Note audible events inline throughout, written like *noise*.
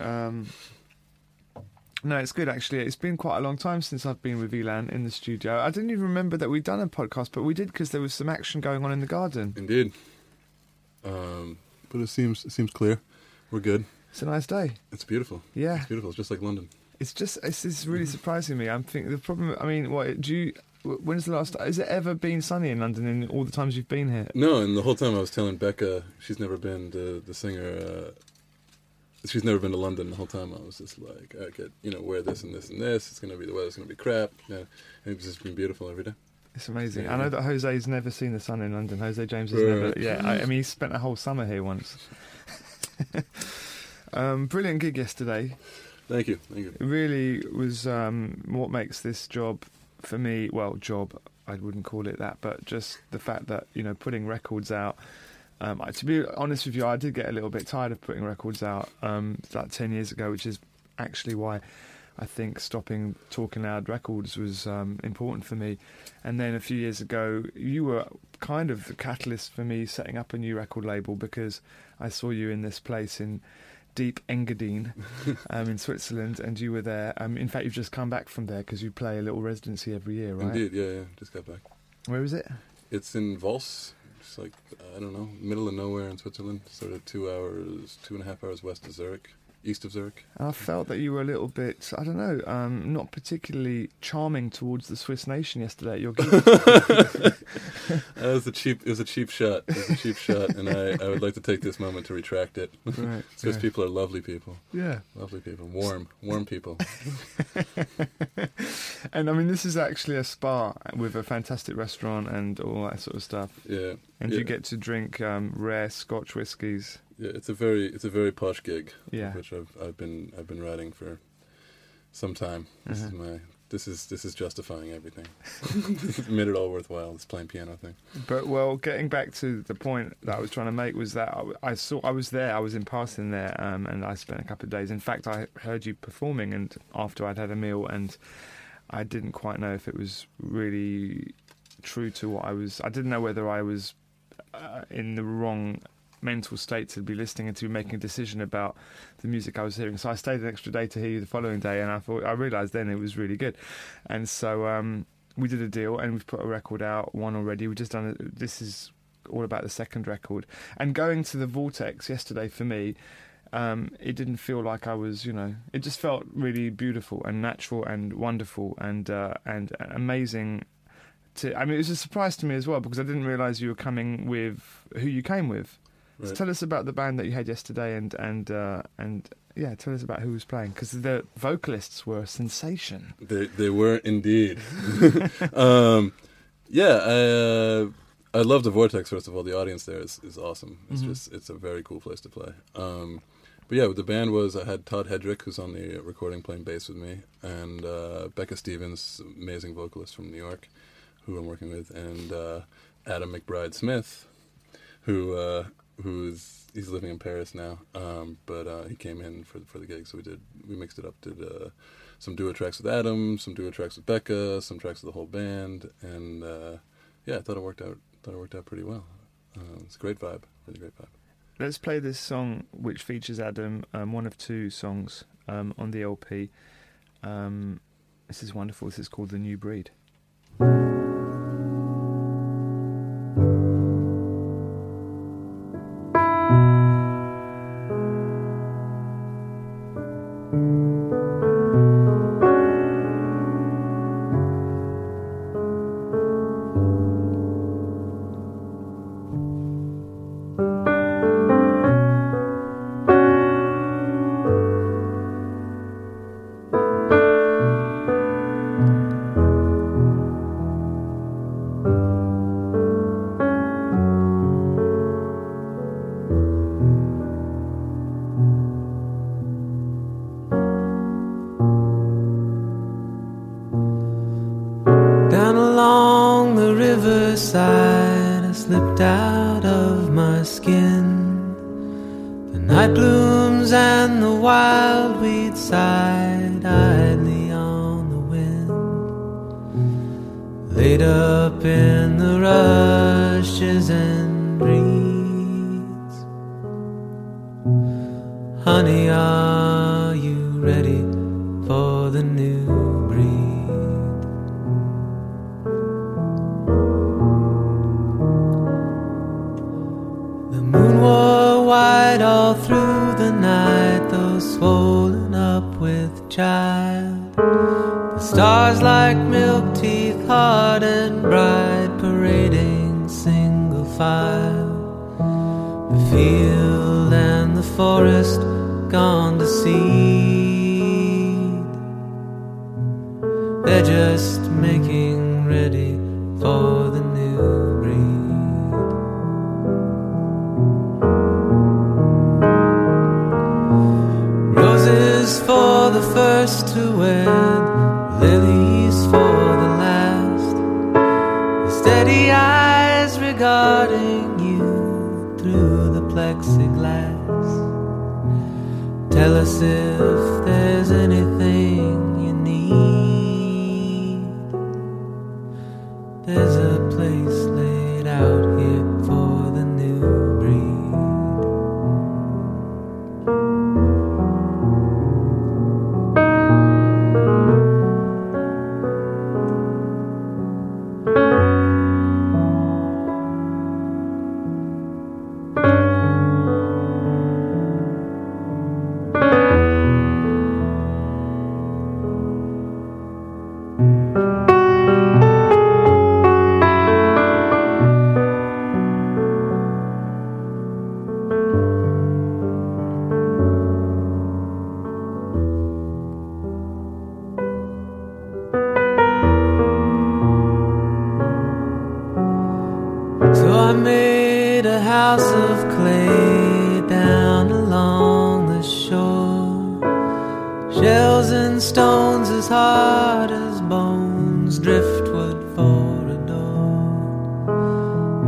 Um, no, it's good actually. It's been quite a long time since I've been with Elan in the studio. I didn't even remember that we'd done a podcast, but we did because there was some action going on in the garden. Indeed. Um, but it seems it seems clear. We're good. It's a nice day. It's beautiful. Yeah, It's beautiful. It's just like London. it's just it's, it's really *laughs* surprising me. I'm thinking the problem. I mean, what do you? When's the last? Has it ever been sunny in London in all the times you've been here? No, and the whole time I was telling Becca, she's never been to the singer. Uh, she's never been to London. The whole time I was just like, I could, you know, wear this and this and this. It's gonna be the weather's gonna be crap. Yeah, and it's just been beautiful every day. It's amazing. Yeah. I know that Jose's never seen the sun in London. Jose James has Right. never. Yeah, I, I mean, he spent a whole summer here once. *laughs* um, brilliant gig yesterday. Thank you, thank you. It really was um, what makes this job for me. Well, job I wouldn't call it that, but just the fact that you know putting records out. Um, to be honest with you, I did get a little bit tired of putting records out um, like ten years ago, which is actually why I think stopping Talking Loud Records was um, important for me. And then a few years ago, you were kind of the catalyst for me setting up a new record label because I saw you in this place in deep Engadine *laughs* um, in Switzerland, and you were there. Um, in fact, you've just come back from there because you play a little residency every year, right? Indeed, yeah, yeah. Just got back. Where is it? It's in Vals. It's like I don't know, middle of nowhere in Switzerland. Sort of two hours, two and a half hours west of Zurich, east of Zurich. And I felt that you were a little bit, I don't know, um, not particularly charming towards the Swiss nation yesterday at your gig. *laughs* That was a cheap. It was a cheap shot. It was a cheap shot, and I, I would like to take this moment to retract it. right. *laughs* Swiss yeah. people are lovely people. Yeah. Lovely people. Warm, warm people. *laughs* and I mean, this is actually a spa with a fantastic restaurant and all that sort of stuff. Yeah. And yeah. you get to drink um, rare Scotch whiskies. Yeah, it's a very it's a very posh gig, Yeah. which I've I've been I've been writing for some time. This is Uh-huh. my this is this is justifying everything. *laughs* It's made it all worthwhile. This playing piano thing. But well, getting back to the point that I was trying to make was that I, I saw I was there, I was in passing there, um, and I spent a couple of days. In fact, I heard you performing, and after I'd had a meal, and I didn't quite know if it was really true to what I was. I didn't know whether I was uh, in the wrong mental state to be listening and to be making a decision about the music I was hearing. So I stayed an extra day to hear you the following day, and I thought I realised then it was really good, and so um, we did a deal, and we've put a record out, one already. We've just done it. This is all about the second record, and going to the Vortex yesterday for me. Um, it didn't feel like I was, you know, it just felt really beautiful and natural and wonderful and uh, and amazing. To, I mean, it was a surprise to me as well because I didn't realise you were coming with who you came with. So tell us about the band that you had yesterday, and and uh, and yeah, tell us about who was playing because the vocalists were a sensation. They they were indeed. *laughs* *laughs* um, yeah, I uh, I love the Vortex. First of all, the audience there is, is awesome. It's Mhm. just it's a very cool place to play. Um, but yeah, the band was I had Todd Hedrick, who's on the recording playing bass with me, and uh, Becca Stevens, amazing vocalist from New York, who I'm working with, and uh, Adam McBride Smith, who uh, who's he's living in Paris now, um, but uh, he came in for for the gig, so we did we mixed it up, did uh, some duo tracks with Adam, some duo tracks with Becca, some tracks with the whole band, and uh, yeah, I thought it worked out. Thought it worked out pretty well. Um, it's a great vibe, really great vibe. Let's play this song, which features Adam, um, one of two songs um, on the LP. Um, this is wonderful. This is called The New Breed. Hard and bright, parading single file. The field and the forest gone to seed. They're just making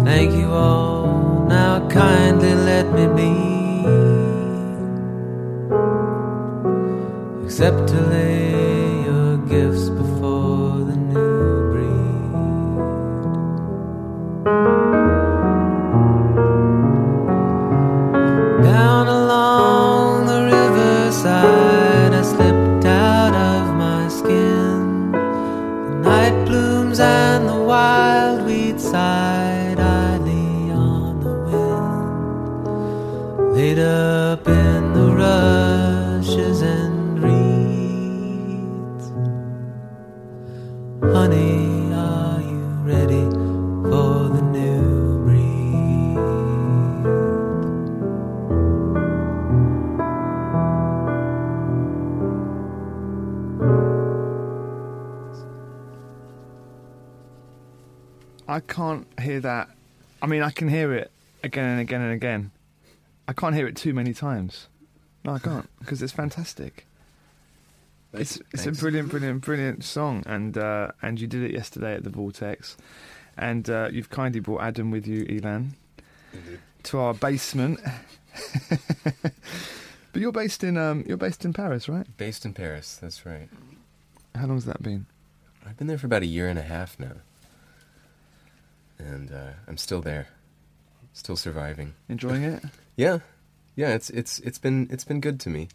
Thank you all, now kindly let me be. Hear that. I mean, I can hear it again and again and again. I can't hear it too many times. No, I can't *laughs* because it's fantastic. Thank It's it's Thanks. a brilliant, brilliant, brilliant song, and uh, and you did it yesterday at the Vortex, and uh, you've kindly brought Adam with you, Elan, Indeed. to our basement. *laughs* but you're based in um, you're based in Paris, right? Based in Paris, that's right. How long has that been? I've been there for about a year and a half now. And uh, I'm still there. Still surviving. Enjoying it? *laughs* Yeah. Yeah, it's it's it's been it's been good to me.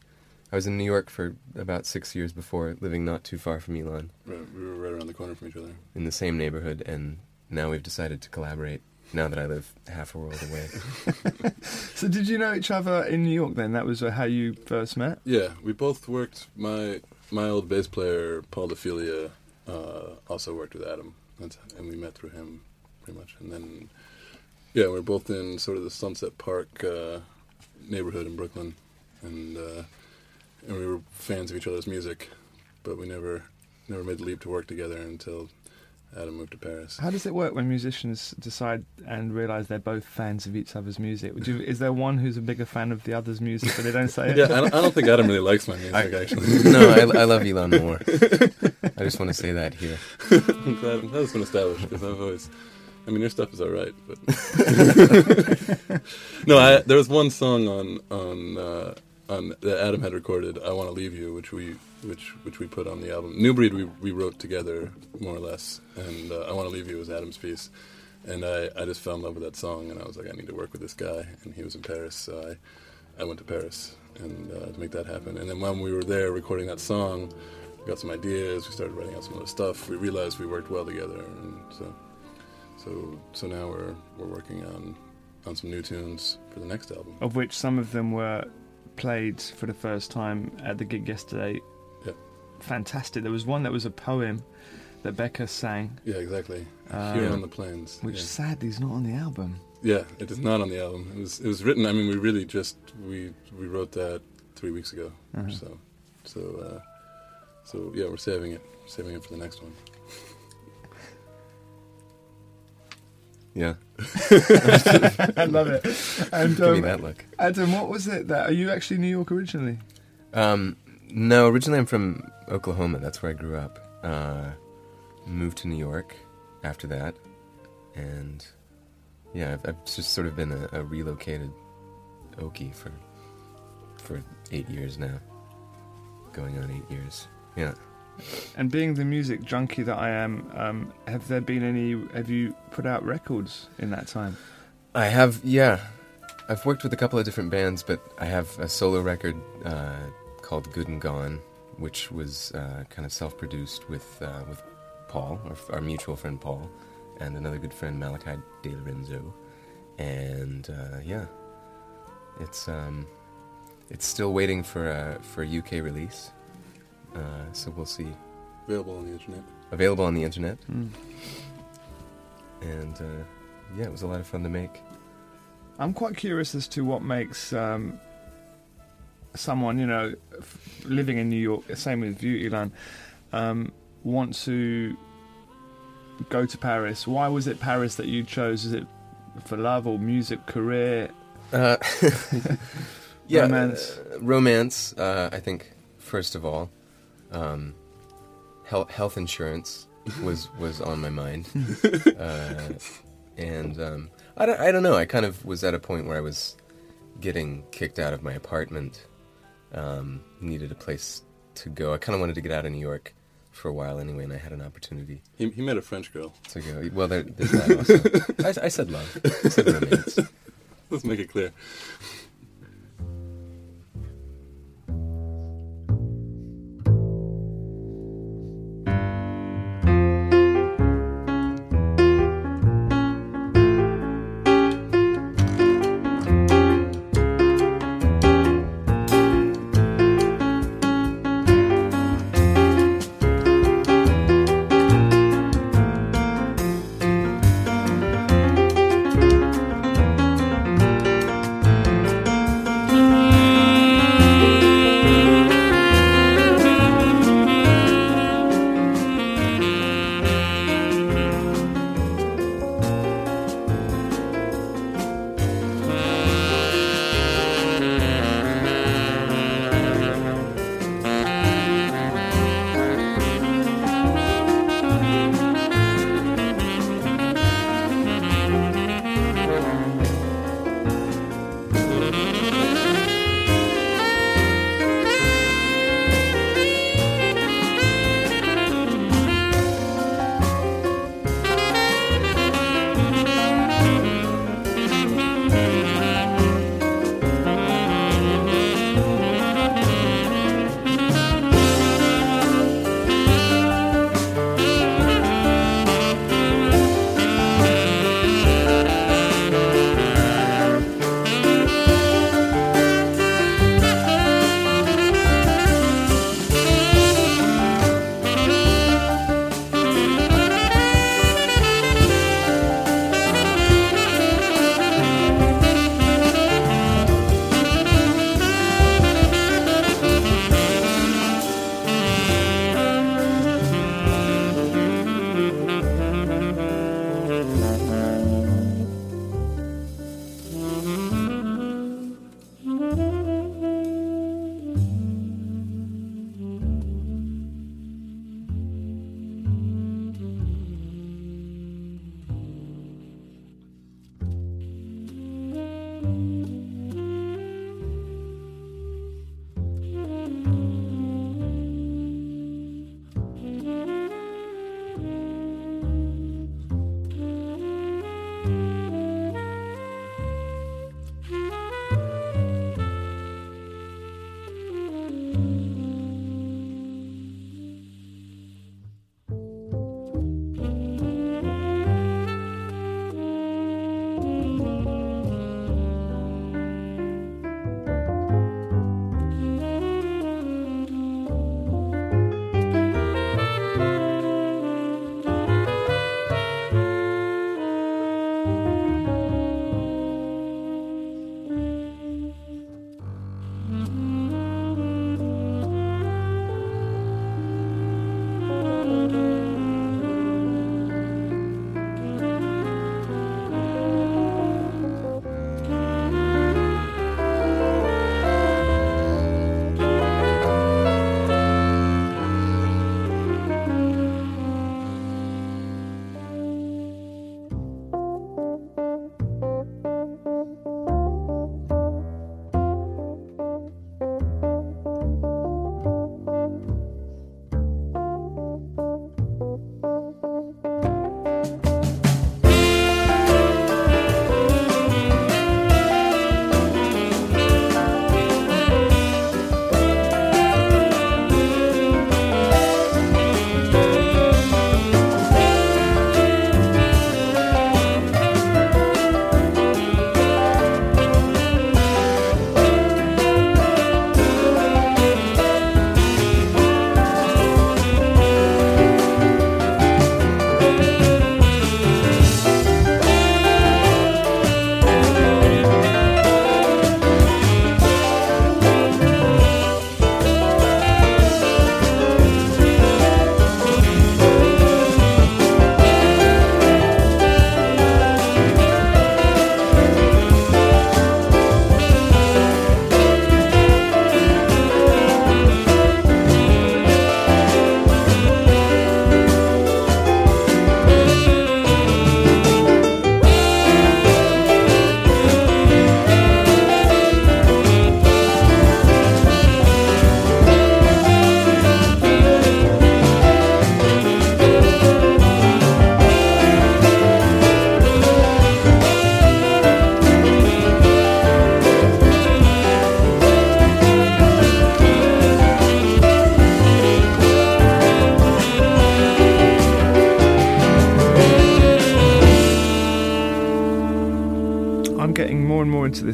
I was in New York for about six years before, living not too far from Elan, Right, we were right around the corner from each other. in the same neighborhood, and now we've decided to collaborate. Now that I live half a world away. *laughs* So did you know each other in New York then? That was uh, how you first met. Yeah, we both worked. My my old bass player Paul DeFiglia uh, also worked with Adam, That's, and we met through him pretty much. And then, yeah, we're both in sort of the Sunset Park uh, neighborhood in Brooklyn, and uh, and we were fans of each other's music, but we never never made the leap to work together until Adam moved to Paris. How does it work when musicians decide and realise they're both fans of each other's music? Would you, is there one who's a bigger fan of the other's music, but they don't say it? *laughs* Yeah, I don't, I don't think Adam really likes my music I- actually. no, I, I love Elan more. I just want to say that here. *laughs* I'm glad, I'm glad it's been established because I've always. I mean, your stuff is all right, but *laughs* no, I, there was one song on on uh, on that Adam had recorded. I want to leave you, which we which which we put on the album. New Breed we we wrote together more or less, and uh, I want to leave you was Adam's piece. And I, I just fell in love with that song, and I was like, I need to work with this guy. And he was in Paris, so I, I went to Paris and uh, to make that happen. And then when we were there recording that song, we got some ideas. We started writing out some other stuff. We realized we worked well together, and so so so now we're we're working on on some new tunes for the next album. Of which some of them were played for the first time at the gig yesterday. Yeah. fantastic. There was one that was a poem that Becca sang, Yeah, exactly. Uh, Here on the plains. which yeah. sadly is not on the album. Yeah, it is not on the album. It was it was written. I mean, we really just we we wrote that three weeks ago. Uh-huh. So so uh, so yeah, we're saving it, saving it for the next one. Yeah, *laughs* I love it. And *laughs* give me um, that look. Adam, what was it that are you actually New York originally? Um, no, originally I'm from Oklahoma. That's where I grew up. Uh, moved to New York after that, and yeah, I've, I've just sort of been a, a relocated Okie for for eight years now, going on eight years. Yeah. And being the music junkie that I am, um, have there been any? Have you put out records in that time? I have, yeah. I've worked with a couple of different bands, but I have a solo record uh, called Good and Gone, which was uh, kind of self-produced with uh, with Paul, our, our mutual friend Paul, and another good friend Malachi De Lorenzo. And uh, yeah, it's um, it's still waiting for a for a UK release, uh, so we'll see. Available on the internet. Available on the internet, Mm. and uh, yeah, it was a lot of fun to make. I'm quite curious as to what makes um, someone, you know, f- living in New York, same with you, Elan, um, want to go to Paris. Why was it Paris that you chose? Is it for love or music, career? Uh, *laughs* *laughs* yeah, Romance. uh, romance. Uh, I think first of all, um, health health insurance was was on my mind, *laughs* uh, and um, I don't I don't know. I kind of was at a point where I was getting kicked out of my apartment. Um, needed a place to go. I kind of wanted to get out of New York for a while anyway, and I had an opportunity He, he met a French girl. to go. Well, there, there's that also. *laughs* I, I said love. I said romance. Let's make it clear.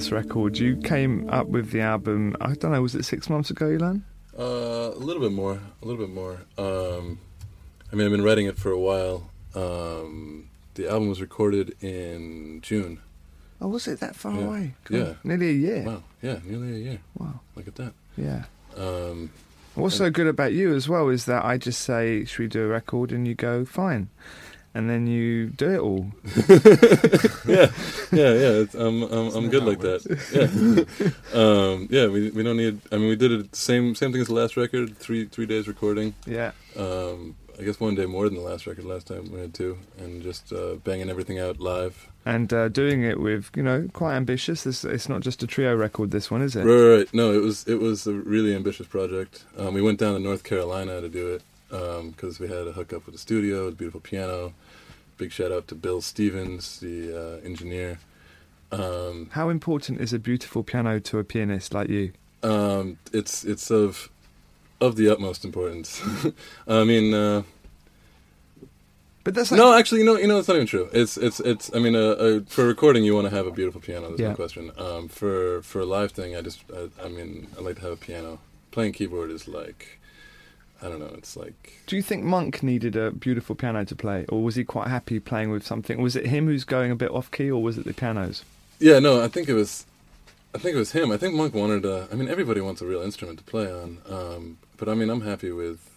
This record? You came up with the album. I don't know. Was it six months ago, Elan? Uh, a little bit more. A little bit more. Um, I mean, I've been writing it for a while. Um, the album was recorded in June. Oh, was it that far Yeah. away? Yeah. nearly a year. Wow. Yeah, nearly a year. Wow. Look at that. Yeah. Um, What's so good about you as well is that I just say, "Should we do a record?" and you go, "Fine," and then you do it all. *laughs* yeah, yeah, yeah. It's, I'm, I'm, I'm good like it that. Yeah, *laughs* um, yeah. We we don't need. I mean, we did it the same same thing as the last record. Three three days recording. Yeah. Um, I guess one day more than the last record. Last time we had two, and just uh, banging everything out live. And uh, doing it with, you know, quite ambitious. This, it's not just a trio record. This one, is it? Right, right, right. No, it was it was a really ambitious project. Um, we went down to North Carolina to do it because we had a hookup with the studio, a beautiful piano. Big shout out to Bill Stevens, the uh, engineer. Um, How important is a beautiful piano to a pianist like you? um, it's it's of of the utmost importance. *laughs* I mean, uh, But that's like, no, actually, you know, you know, it's not even true. It's it's it's. I mean, uh, uh, for recording, you want to have a beautiful piano. There's Yeah. no question. Um, for for a live thing, I just, I, I mean, I like to have a piano. Playing keyboard is like, I don't know. It's like Do you think Monk needed a beautiful piano to play, or was he quite happy playing with something? Was it him who's going a bit off key, or was it the pianos? Yeah, no, I think it was, I think it was him. I think Monk wanted. A, I mean, everybody wants a real instrument to play on. Um, but I mean, I'm happy with.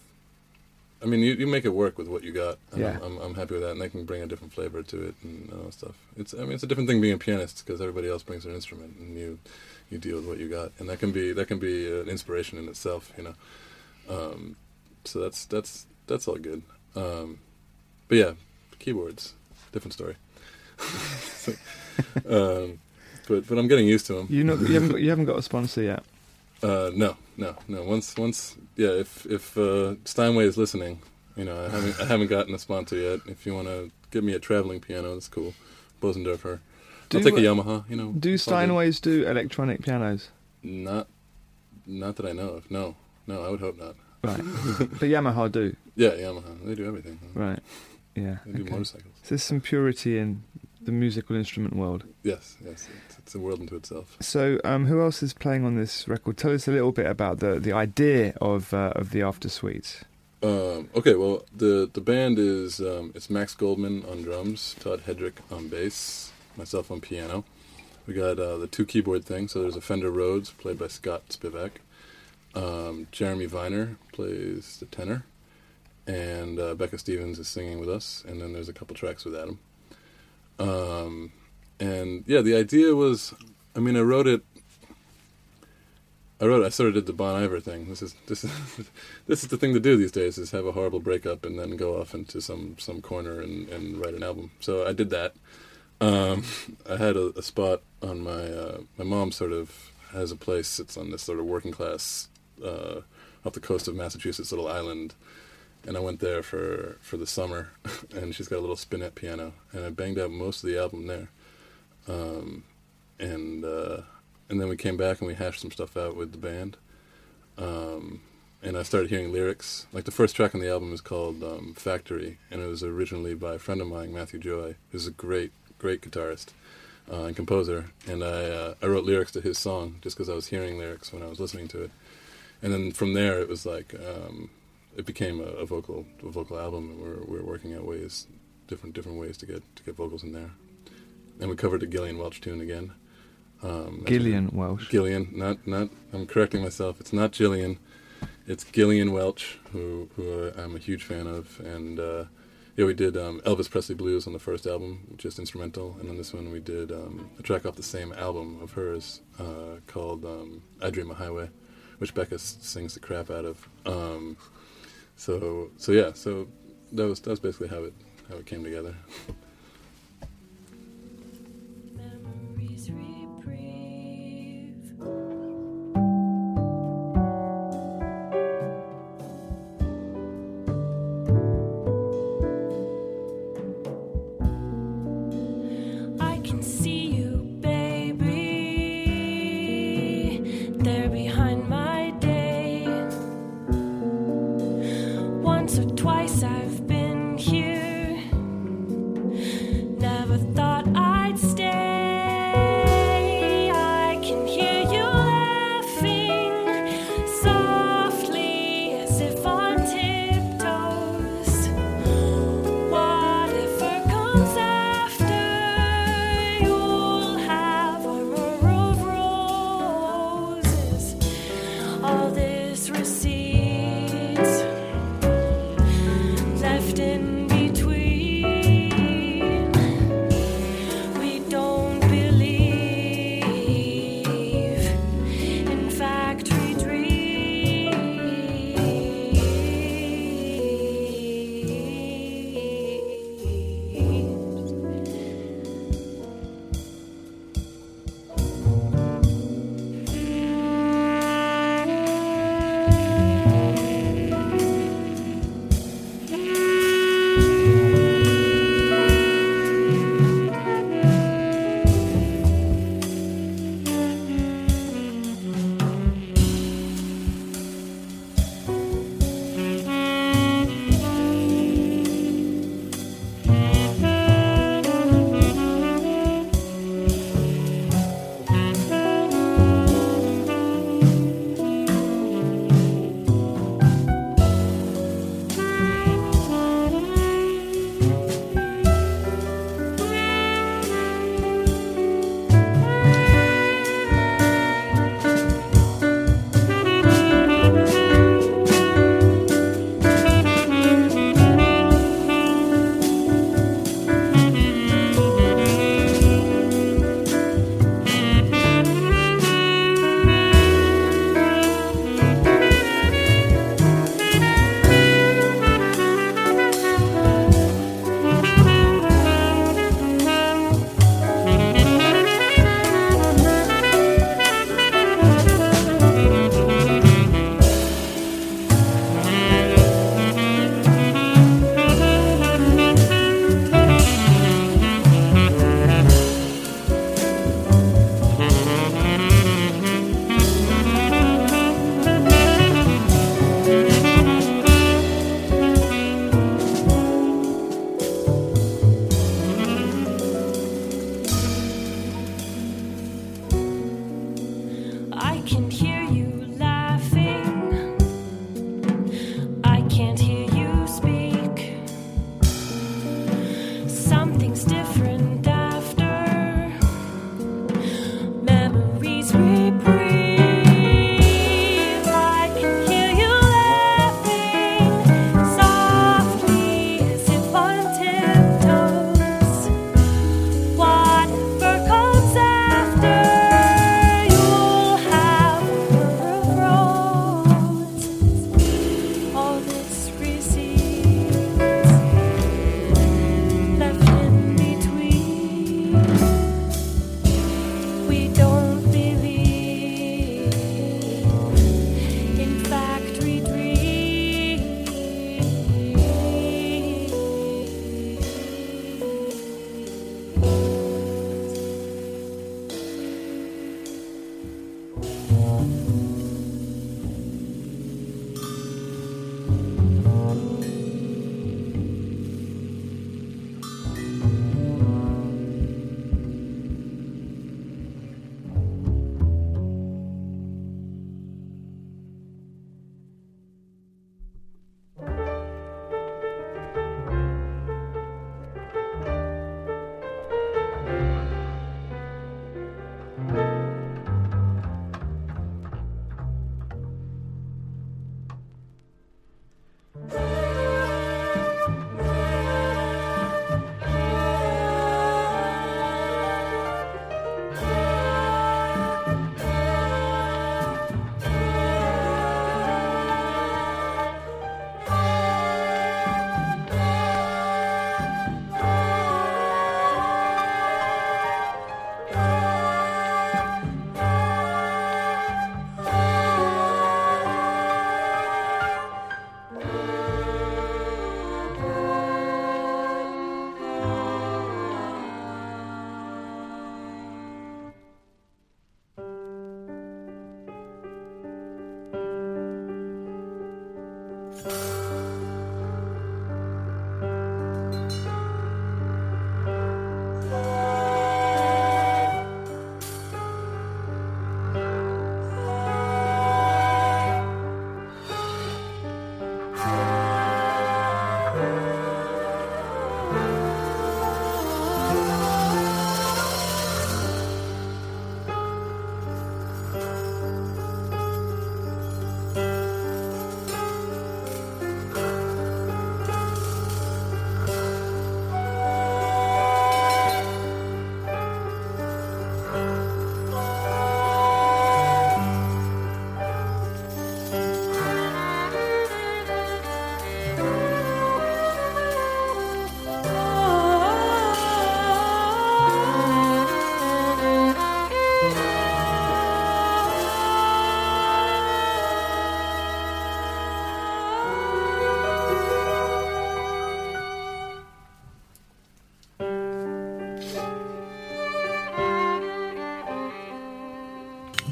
I mean, you, you make it work with what you got. Yeah. I'm, I'm, I'm happy with that, and they can bring a different flavor to it and all that stuff. It's. I mean, it's a different thing being a pianist because everybody else brings their instrument, and you, you deal with what you got, and that can be that can be an inspiration in itself, you know. Um, so that's that's that's all good. Um, but yeah, keyboards, different story. *laughs* Um, but but I'm getting used to them. You, not, you haven't got, you haven't got a sponsor yet. Uh, no, no, no. Once once yeah, if if uh, Steinway is listening, you know, I haven't I haven't gotten a sponsor yet. If you want to give me a traveling piano, that's cool. Bosendorfer. Do, I'll take a Yamaha. You know. Do it's all good. Steinways do electronic pianos? Not not that I know of. No, no. I would hope not. Right. *laughs* but Yamaha do. Yeah, Yamaha. They do everything. Right. Yeah. They do okay. motorcycles. So there's some purity in the musical instrument world. Yes, yes. It's, it's a world unto itself. So, um, who else is playing on this record? Tell us a little bit about the, the idea of uh, of the After Suite. Um, okay, well, the the band is um, it's Max Goldman on drums, Todd Hedrick on bass, myself on piano. We got uh, the two keyboard thing. So there's a Fender Rhodes played by Scott Spivak. Um, Jeremy Viner plays the tenor, and uh, Becca Stevens is singing with us. And then there's a couple tracks with Adam. Um, and yeah, the idea was, I mean, I wrote it. I wrote. I sort of did the Bon Iver thing. This is this is *laughs* this is the thing to do these days: is have a horrible breakup and then go off into some some corner and, and write an album. So I did that. Um, *laughs* I had a, a spot on my uh, my mom sort of has a place. It's on this sort of working class uh, off the coast of Massachusetts little island, and I went there for for the summer. *laughs* And she's got a little spinet piano, and I banged out most of the album there. Um, and uh, and then we came back and we hashed some stuff out with the band. Um, and I started hearing lyrics. Like the first track on the album is called um, Factory, and it was originally by a friend of mine, Matthew Joy, who's a great, great guitarist uh, and composer. And I, uh, I wrote lyrics to his song just because I was hearing lyrics when I was listening to it. And then from there, it was like um, it became a, a vocal, a vocal album, and we're we're working out ways, different different ways to get to get vocals in there. And we covered a Gillian Welch tune again. Um, Gillian Welch. Gillian, not not. I'm correcting myself. It's not Gillian. It's Gillian Welch, who who I'm a huge fan of, and uh, yeah, we did um, Elvis Presley blues on the first album, just instrumental, and on this one we did um, a track off the same album of hers uh, called um, "I Dream a Highway," which Becca sings the crap out of. Um, so so yeah, so that was that was basically how it how it came together. *laughs*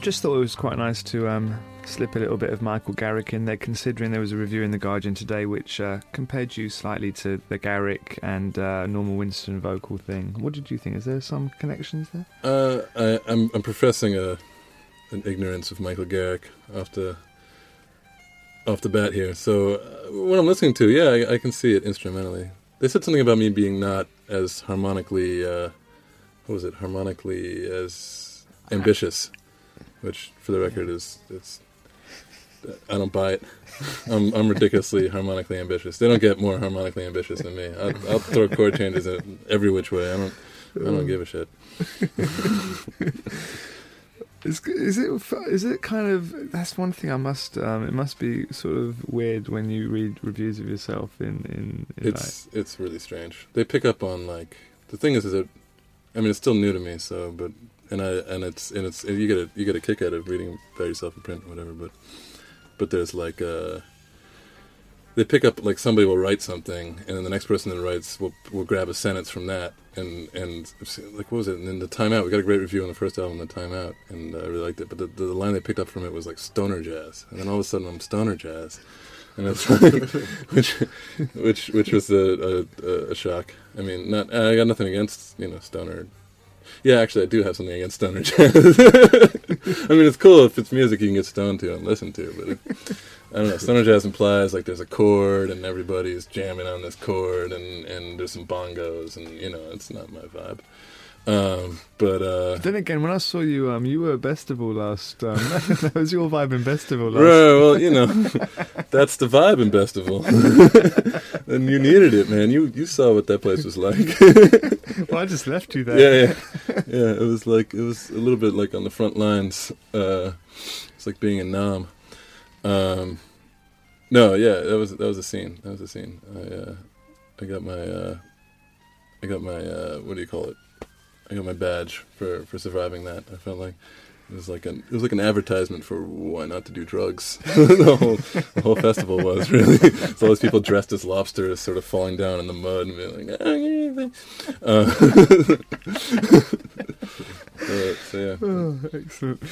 just thought it was quite nice to um, slip a little bit of Michael Garrick in there, considering there was a review in the Guardian today which uh, compared you slightly to the Garrick and uh, Norma Winstone vocal thing. What did you think? Is there some connections there? Uh, I, I'm I'm professing a an ignorance of Michael Garrick off the off the bat here. So uh, what I'm listening to, yeah, I, I can see it instrumentally. They said something about me being not as harmonically, uh, what was it, harmonically as ambitious, which for the record is it's. I don't buy it. *laughs* I'm I'm ridiculously harmonically ambitious. They don't get more harmonically ambitious than me. I'll, I'll throw chord changes in every which way. I don't I don't give a shit. *laughs* Is, is it is it kind of that's one thing I must um, it must be sort of weird when you read reviews of yourself in in, in it's it's really strange. They pick up on like the thing is is that I mean it's still new to me, so but and I and it's and it's and you get a you get a kick out of reading about yourself in print or whatever, but but there's like uh they pick up like somebody will write something and then the next person that writes will will grab a sentence from that and and like what was it and then the Time Out. We got a great review on the first album the Time Out, and I really liked it but the, the line they picked up from it was like stoner jazz and then all of a sudden I'm stoner jazz and it's like, *laughs* which which which was a, a, a shock I mean not I got nothing against you know stoner yeah, actually, I do have something against stoner jazz. *laughs* I mean, it's cool if it's music you can get stoned to and listen to, but I don't know. Stoner jazz implies like there's a chord and everybody's jamming on this chord and and there's some bongos and you know it's not my vibe. Um, but uh, Then again, when I saw you, um, you were at Bestival last. Um, *laughs* that was your vibe in Bestival last. Right, well, you know, *laughs* that's the vibe in Bestival. *laughs* and you needed it, man. You you saw what that place was like. Well, I just left you there. yeah, yeah, yeah. It was like it was a little bit like on the front lines. Uh, it's like being in Nam. Um, no, yeah, that was that was a scene. That was a scene. I uh, I got my uh, I got my uh, what do you call it? I got my badge for for surviving that. I felt like it was like an it was like an advertisement for why not to do drugs. *laughs* the whole the whole festival was *laughs* really. It's all these people dressed as lobsters, sort of falling down in the mud and being like, uh, *laughs* so, so yeah. Oh, excellent.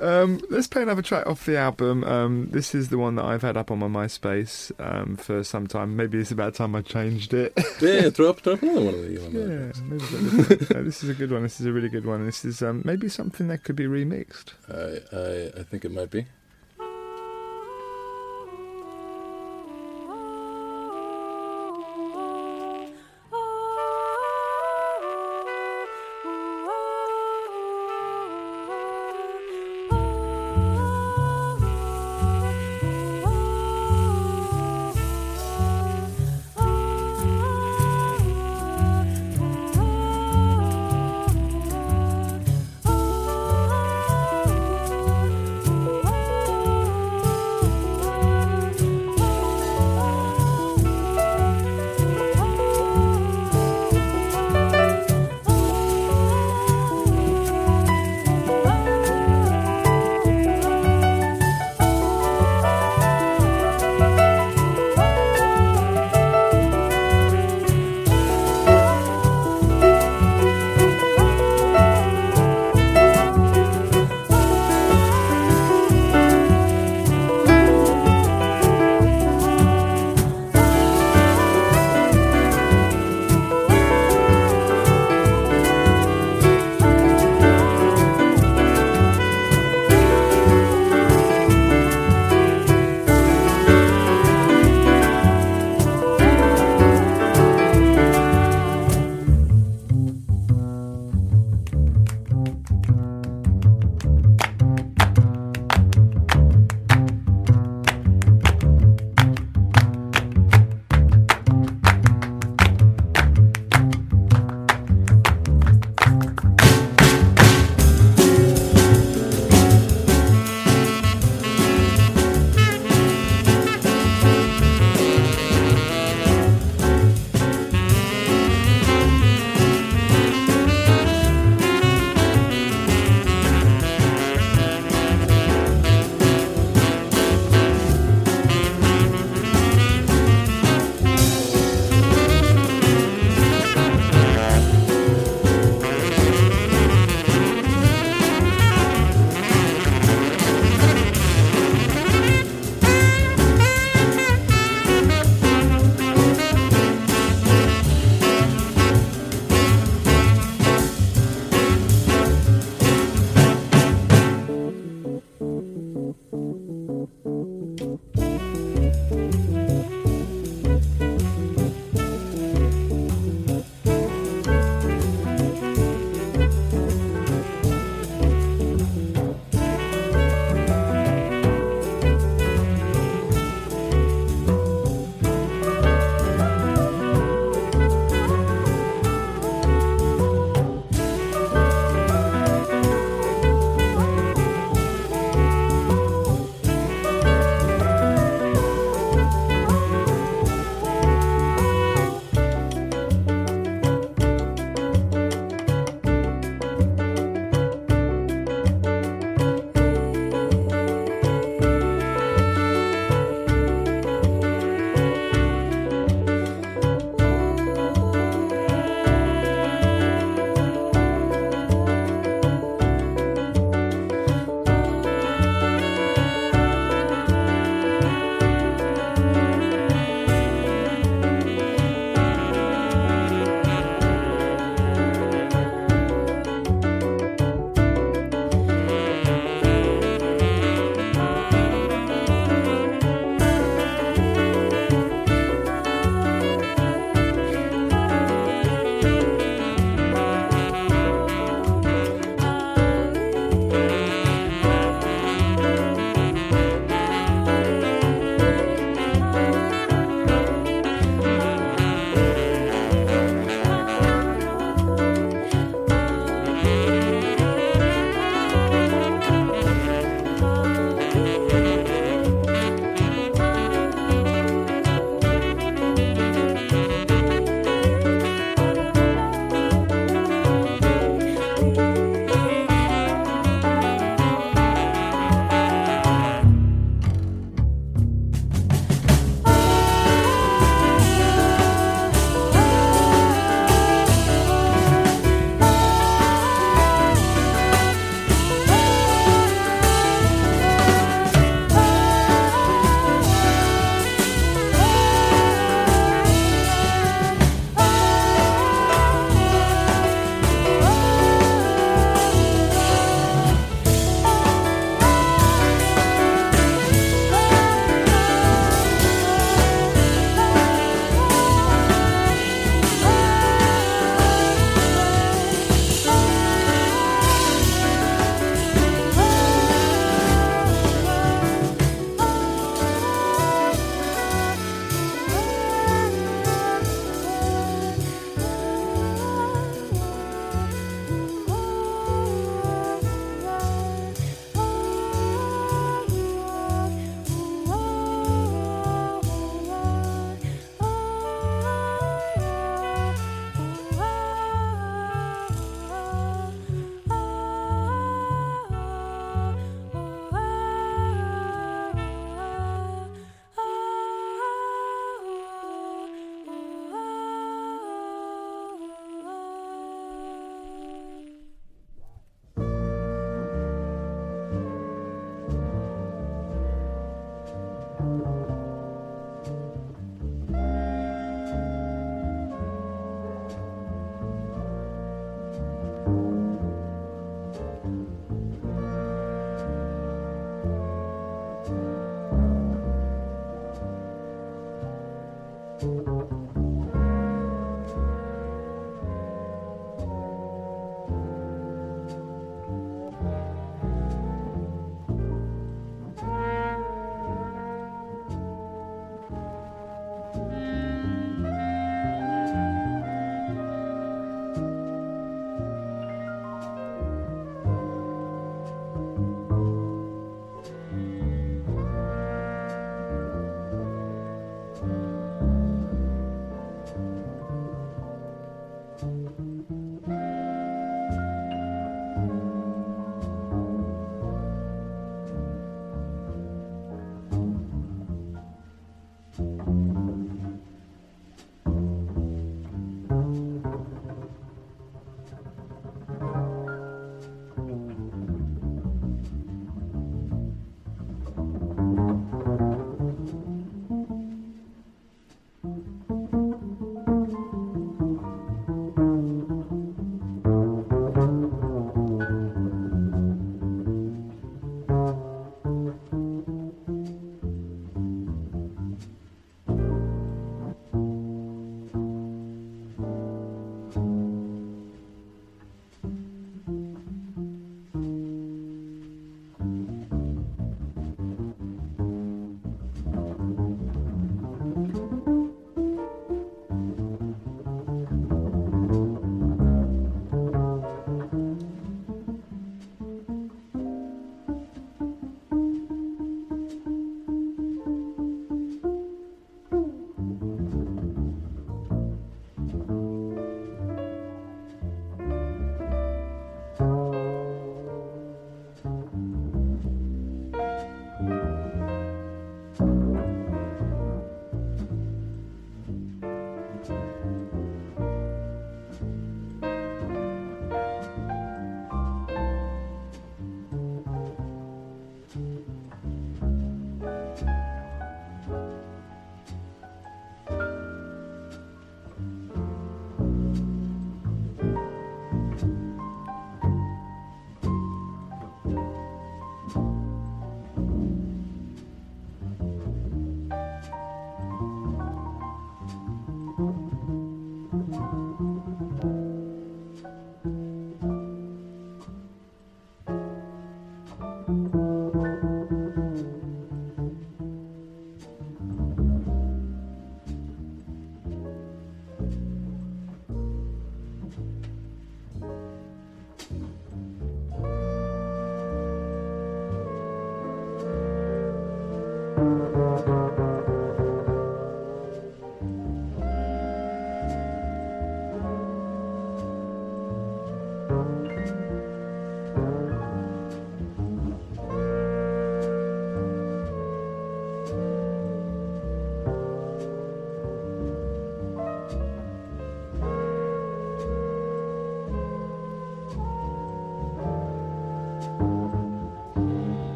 Um, let's play another track off the album. Um, this is the one that I've had up on my MySpace um, for some time. Maybe it's about time I changed it. *laughs* Yeah, throw up, throw up another one of these. yeah, this, *laughs* no, this is a good one. This is a really good one. This is um, maybe something that could be remixed. I, I I think it might be.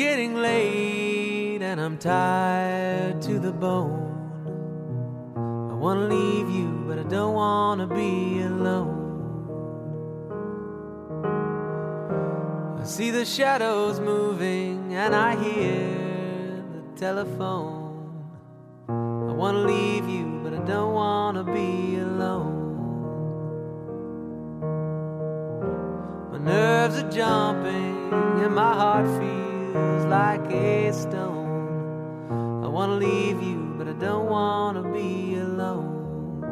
Getting late and I'm tired to the bone. I wanna leave you, but I don't wanna be alone. I see the shadows moving and I hear the telephone. I wanna leave you, but I don't wanna be alone. My nerves are jumping and my heart feels like a stone. I wanna leave you, but I don't wanna be alone.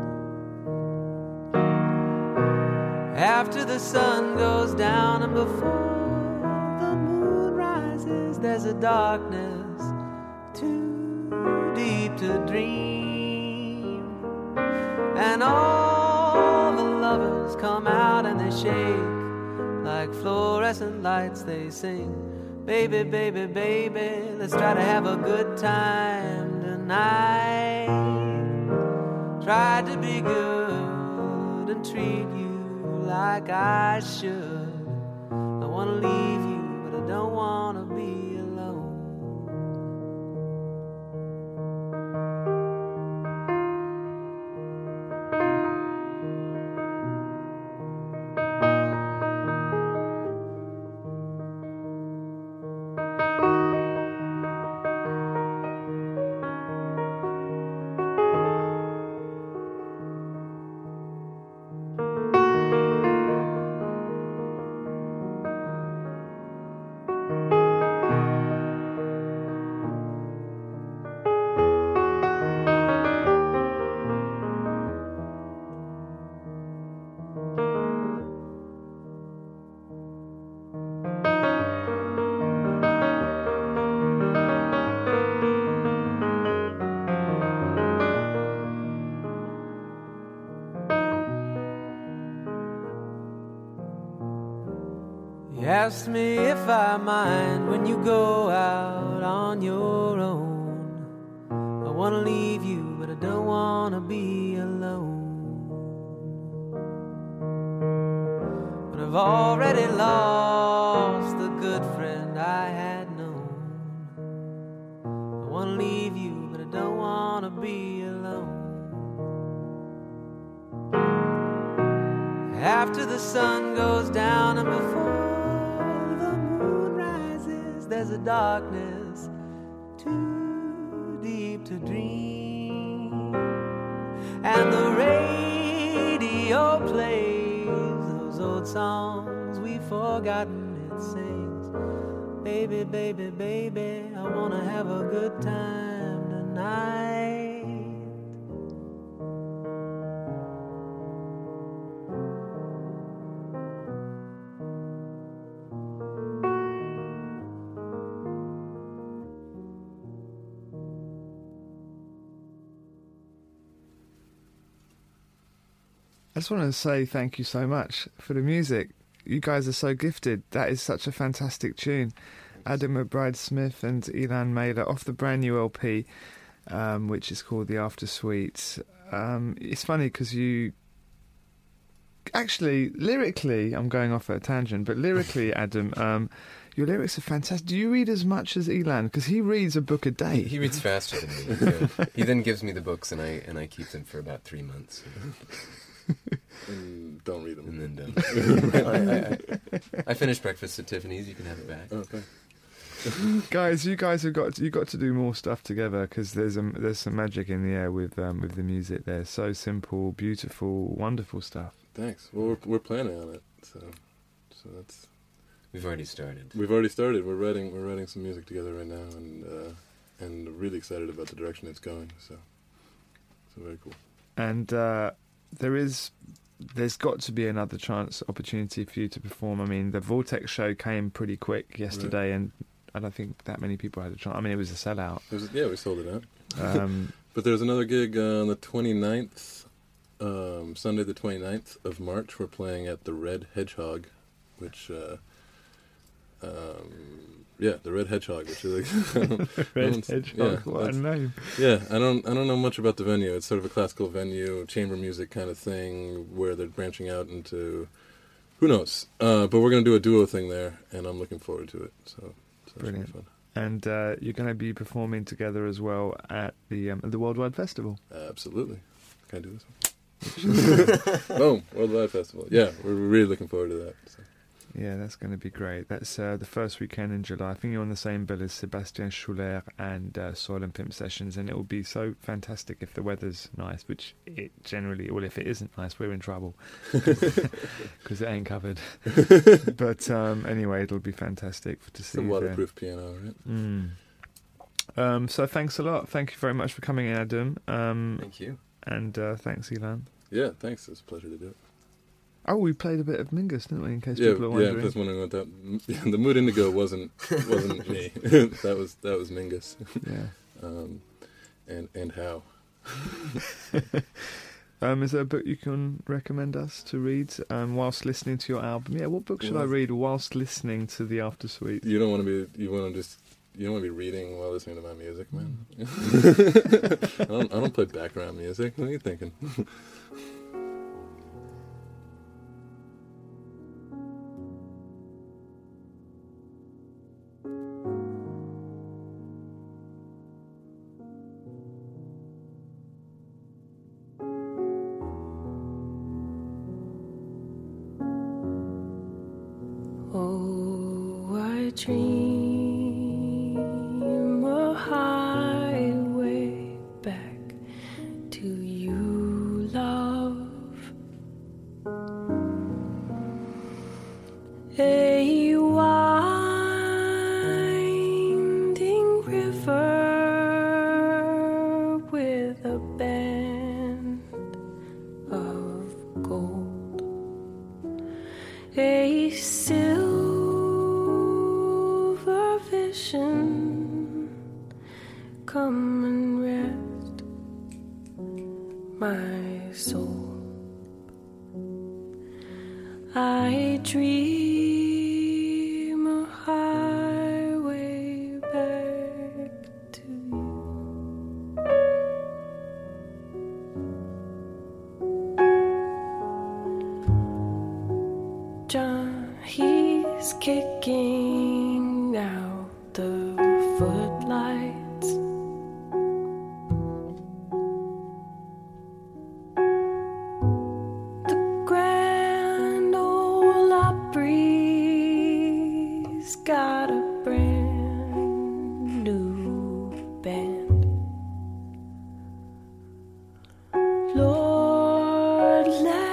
After the sun goes down and before the moon rises, there's a darkness too deep to dream. And all the lovers come out and they shake like fluorescent lights, they sing. Baby, baby, baby, let's try to have a good time tonight. Try to be good and treat you like I should. I wanna leave be alone. After the sun goes down and before the moon rises, there's a darkness too deep to dream. And the radio plays those old songs we've forgotten. It sings, Baby, baby, baby, I wanna have a good time tonight. I just want to say thank you so much for the music. You guys are so gifted. That is such a fantastic tune. Adam McBride Smith and Elan Mehler off the brand new LP, um, which is called The After Suite. Um, it's funny because you. Actually, lyrically, I'm going off at a tangent, but lyrically, *laughs* Adam, um, your lyrics are fantastic. Do you read as much as Elan? Because he reads a book a day. He reads faster than me. *laughs* he then gives me the books, and I and I keep them for about three months, And don't read them. and then don't. I, I, I, I finished breakfast at Tiffany's. You can have it back. Okay. *laughs* guys, you guys have got to, you got to do more stuff together because there's a, there's some magic in the air with um, with the music. There, so simple, beautiful, wonderful stuff. Thanks. Well, we're, we're planning on it, so so that's We've already started. we've already started. We're writing we're writing some music together right now, and uh, and really excited about the direction it's going. So so very cool. And uh, there is there's got to be another chance opportunity for you to perform. I mean, the Vortex show came pretty quick yesterday, and I don't think that many people had a chance. I mean, it was a sellout. Was, yeah, we sold it out. Um, *laughs* But there's another gig uh, on the 29th, um, Sunday the 29th of March. We're playing at the Red Hedgehog, which, uh, um, yeah, the Red Hedgehog, which is like, *laughs* Red *laughs* Hedgehog, yeah, what a name! yeah. I don't, I don't know much about the venue. It's sort of a classical venue, chamber music kind of thing, where they're branching out into, who knows? Uh, but we're gonna do a duo thing there, and I'm looking forward to it. So, so Brilliant. fun. and uh, you're going to be performing together as well at the um, at the Worldwide Festival. Absolutely. Can I do this one? *laughs* Boom, Worldwide Festival. Yeah, we're really looking forward to that. So. Yeah, that's going to be great. That's uh, the first weekend in July. I think you're on the same bill as Sebastian Schuller and uh, Soil and Pimp Sessions, and it will be so fantastic if the weather's nice, which it generally, well, if it isn't nice, we're in trouble *laughs* *laughs* because it ain't covered. *laughs* but um, anyway, it'll be fantastic to see there. waterproof piano, right? Mm. Um, so thanks a lot. Thank you very much for coming in, Adam. Um, Thank you. and uh, thanks, Elan. Yeah, thanks. It's a pleasure to do it. Oh, we played a bit of Mingus, didn't we? In case Yeah, people are wondering. yeah. wondering. Just wondering what that. *laughs* the Mood Indigo wasn't wasn't *laughs* me. *laughs* that was that was Mingus. yeah. Um, and and how? Um, is there a book you can recommend us to read um, whilst listening to your album? Yeah, what book should I read whilst listening to the After Suite? You don't want to be. You want to just. You don't want to be reading while listening to my music, man. I don't. I don't play background music. What are you thinking? Lord,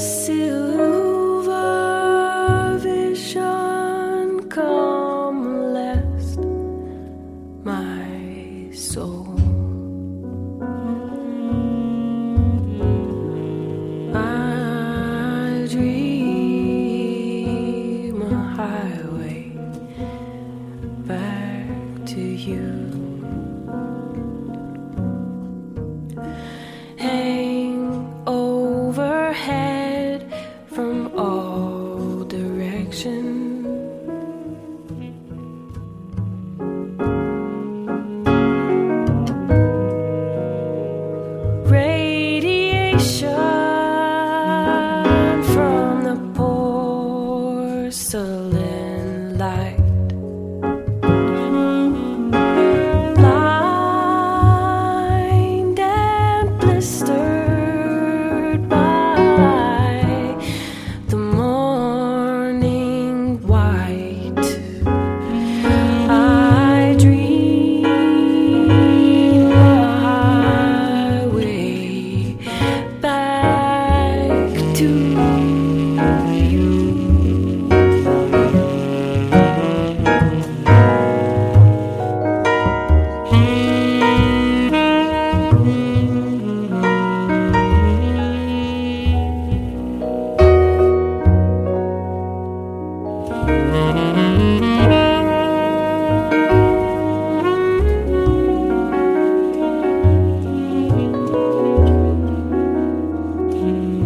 A Step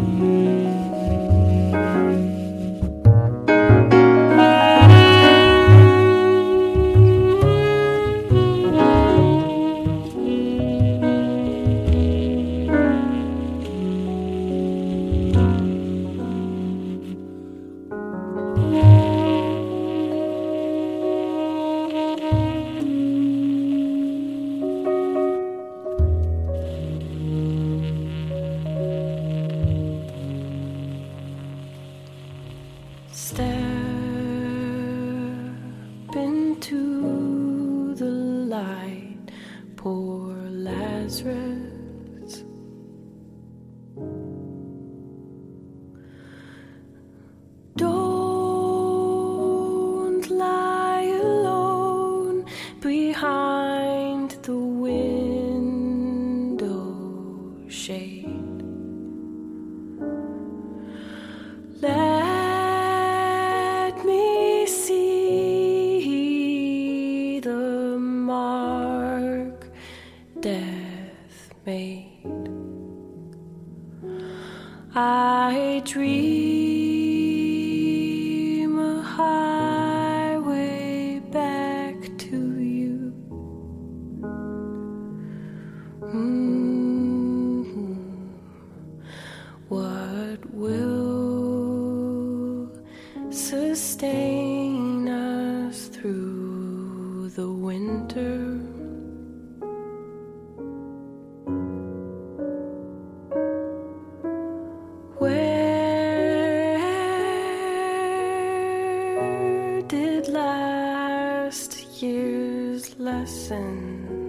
go?